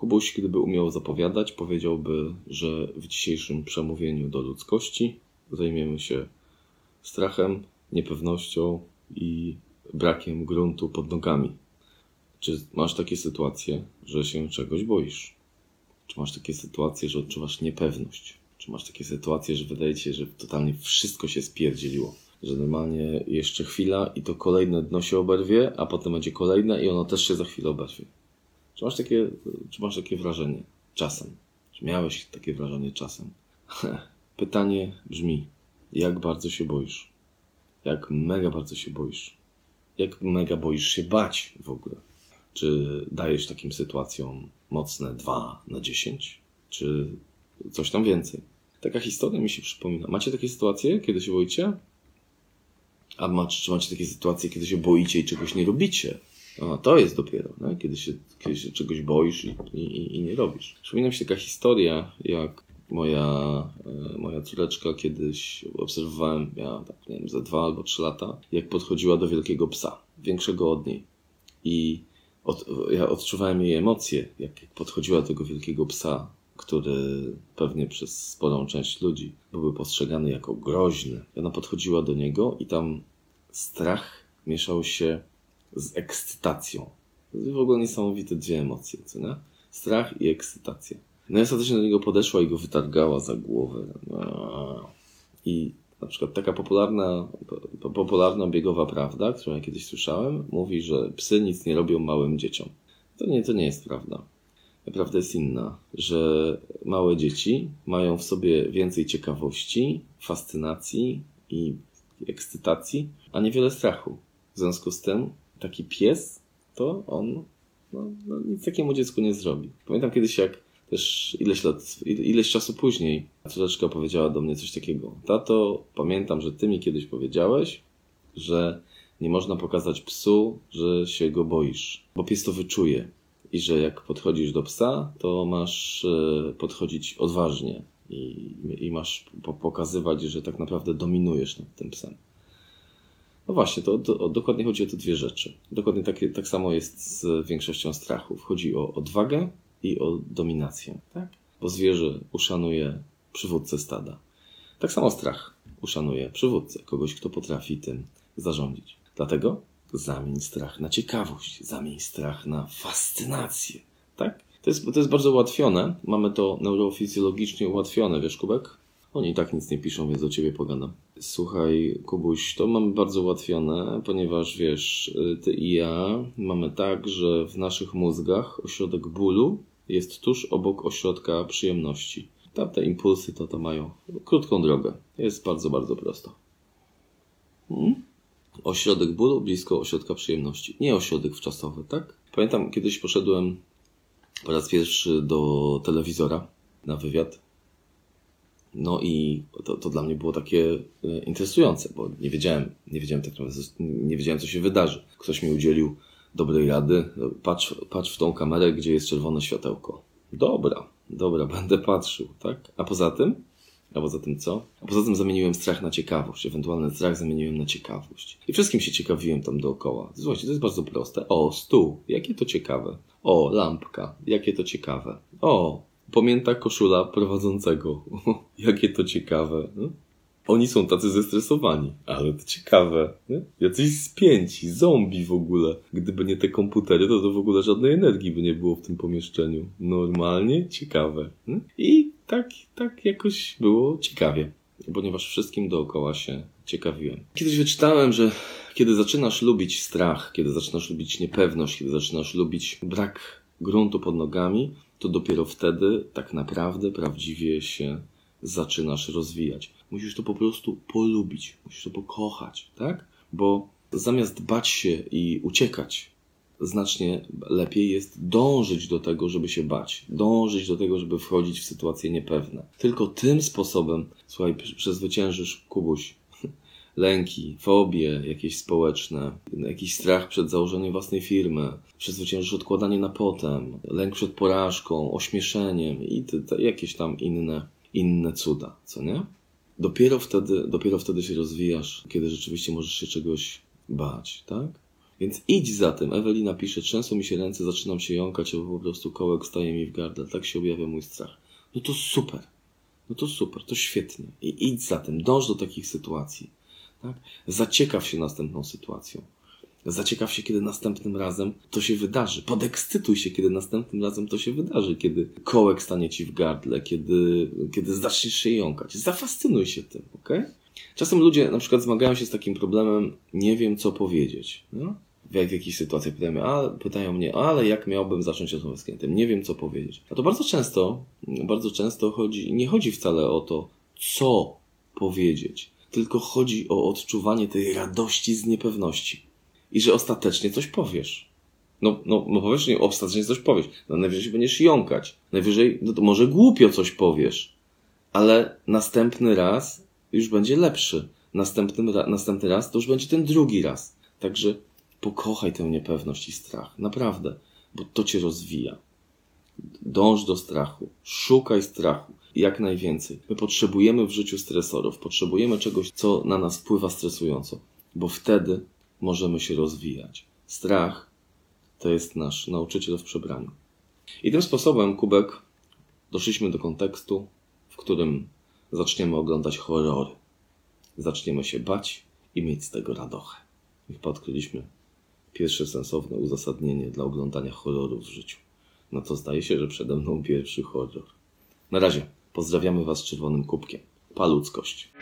Kubuś, gdyby umiał zapowiadać, powiedziałby, że w dzisiejszym przemówieniu do ludzkości zajmiemy się strachem, niepewnością i brakiem gruntu pod nogami. Czy masz takie sytuacje, że się czegoś boisz? Czy masz takie sytuacje, że odczuwasz niepewność? Czy masz takie sytuacje, że wydaje ci się, że totalnie wszystko się spierdzieliło? Że normalnie jeszcze chwila i to kolejne dno się oberwie, a potem będzie kolejne i ono też się za chwilę oberwie. Czy masz takie, czy masz takie wrażenie? Czasem. Czy miałeś takie wrażenie czasem? Pytanie brzmi, jak bardzo się boisz? Jak mega bardzo się boisz? Jak mega boisz się bać w ogóle? Czy dajesz takim sytuacjom mocne 2 na 10? Czy coś tam więcej? Taka historia mi się przypomina. Macie takie sytuacje, kiedy się boicie? A macie, czy macie takie sytuacje, kiedy się boicie i czegoś nie robicie? A, to jest dopiero, nie? Kiedy, się, kiedy się czegoś boisz i, i, i nie robisz. Przypomina mi się taka historia, jak moja, e, moja córeczka kiedyś obserwowałem, miała tak, nie wiem, ze dwa albo trzy lata, jak podchodziła do wielkiego psa, większego od niej. I od, ja odczuwałem jej emocje, jak, jak podchodziła do tego wielkiego psa, który pewnie przez sporą część ludzi byłby postrzegany jako groźny. I ona podchodziła do niego i tam strach mieszał się z ekscytacją. To jest w ogóle niesamowite dwie emocje, co nie? Strach i ekscytacja. No i ostatecznie do niego podeszła i go wytargała za głowę. I na przykład taka popularna, po- popularna biegowa prawda, którą ja kiedyś słyszałem, mówi, że psy nic nie robią małym dzieciom. To nie, to nie jest prawda. Prawda jest inna, że małe dzieci mają w sobie więcej ciekawości, fascynacji i ekscytacji, a niewiele strachu. W związku z tym taki pies, to on no, no, nic takiemu dziecku nie zrobi. Pamiętam kiedyś, jak też ileś lat, ileś czasu później córeczka powiedziała do mnie coś takiego. Tato, pamiętam, że ty mi kiedyś powiedziałeś, że nie można pokazać psu, że się go boisz, bo pies to wyczuje. I że jak podchodzisz do psa, to masz e, podchodzić odważnie i, i masz po- pokazywać, że tak naprawdę dominujesz nad tym psem. No właśnie, to, to dokładnie chodzi o te dwie rzeczy. Dokładnie tak samo jest z większością strachów. Chodzi o odwagę i o dominację, tak? Bo zwierzę uszanuje przywódcę stada. Tak samo strach uszanuje przywódcę, kogoś, kto potrafi tym zarządzić. Dlatego zamień strach na ciekawość, zamień strach na fascynację, tak? To jest, to jest bardzo ułatwione. Mamy to neurofizjologicznie ułatwione, wiesz, Kubek? Oni i tak nic nie piszą, więc do ciebie pogadam. Słuchaj, Kubuś, to mamy bardzo ułatwione, ponieważ wiesz, ty i ja mamy tak, że w naszych mózgach ośrodek bólu jest tuż obok ośrodka przyjemności. Tamte impulsy to, to mają krótką drogę. Jest bardzo, bardzo prosto. Hmm? Ośrodek bólu blisko ośrodka przyjemności. Nie ośrodek wczasowy, tak? Pamiętam, kiedyś poszedłem po raz pierwszy do telewizora na wywiad. No i to, to dla mnie było takie e, interesujące, bo nie wiedziałem, nie wiedziałem tak naprawdę, nie wiedziałem co się wydarzy. Ktoś mi udzielił dobrej rady. Patrz, patrz w tą kamerę, gdzie jest czerwone światełko. Dobra, dobra, będę patrzył, tak? A poza tym? A poza tym co? A poza tym zamieniłem strach na ciekawość. Ewentualny strach zamieniłem na ciekawość. I wszystkim się ciekawiłem tam dookoła. Słuchajcie, to jest bardzo proste. O, stół. Jakie to ciekawe. O, lampka. Jakie to ciekawe. O, pamięta koszula prowadzącego. Jakie to ciekawe. No? Oni są tacy zestresowani, ale to ciekawe. Nie? Jacyś spięci, zombie w ogóle. Gdyby nie te komputery, to, to w ogóle żadnej energii by nie było w tym pomieszczeniu. Normalnie ciekawe. Nie? I tak, tak jakoś było ciekawie, ponieważ wszystkim dookoła się ciekawiłem. Kiedyś wyczytałem, że kiedy zaczynasz lubić strach, kiedy zaczynasz lubić niepewność, kiedy zaczynasz lubić brak gruntu pod nogami, to dopiero wtedy tak naprawdę prawdziwie się zaczynasz rozwijać. Musisz to po prostu polubić, musisz to pokochać, tak? Bo zamiast bać się i uciekać, znacznie lepiej jest dążyć do tego, żeby się bać, dążyć do tego, żeby wchodzić w sytuacje niepewne. Tylko tym sposobem, słuchaj, pr- przezwyciężysz Kubuś lęki, fobie jakieś społeczne, jakiś strach przed założeniem własnej firmy, przezwyciężysz odkładanie na potem, lęk przed porażką, ośmieszeniem i te, te jakieś tam inne, inne cuda, co nie? Dopiero wtedy, dopiero wtedy się rozwijasz, kiedy rzeczywiście możesz się czegoś bać, tak? Więc idź za tym. Ewelina pisze, trzęsą mi się ręce, zaczynam się jąkać, albo po prostu kołek staje mi w gardle. Tak się objawia mój strach. No to super. No to super, to świetnie. I idź za tym, dąż do takich sytuacji. Tak? Zaciekaw się następną sytuacją. Zaciekaw się, kiedy następnym razem to się wydarzy. Podekscytuj się, kiedy następnym razem to się wydarzy. Kiedy kołek stanie ci w gardle, kiedy, kiedy zaczniesz się jąkać. Zafascynuj się tym, ok? Czasem ludzie na przykład zmagają się z takim problemem, nie wiem co powiedzieć. No? W jak- w jakichś sytuacjach pytają mnie, a, pytają mnie, ale jak miałbym zacząć rozmowę z klientem? Nie wiem co powiedzieć. A to bardzo często, bardzo często chodzi, nie chodzi wcale o to, co powiedzieć, tylko chodzi o odczuwanie tej radości z niepewności. I że ostatecznie coś powiesz. No, no, no powiesz, nie, ostatecznie coś powiesz. No, najwyżej będziesz jąkać. Najwyżej, no to może głupio coś powiesz. Ale następny raz już będzie lepszy. Następny, ra- następny raz to już będzie ten drugi raz. Także pokochaj tę niepewność i strach. Naprawdę. Bo to cię rozwija. Dąż do strachu. Szukaj strachu. Jak najwięcej. My potrzebujemy w życiu stresorów. Potrzebujemy czegoś, co na nas wpływa stresująco. Bo wtedy możemy się rozwijać. Strach to jest nasz nauczyciel w przebraniu. I tym sposobem, Kubek, doszliśmy do kontekstu, w którym zaczniemy oglądać horrory. Zaczniemy się bać i mieć z tego radochę. I chyba pierwsze sensowne uzasadnienie dla oglądania horrorów w życiu. No to zdaje się, że przede mną pierwszy horror. Na razie. Pozdrawiamy Was czerwonym kubkiem. Pa ludzkość.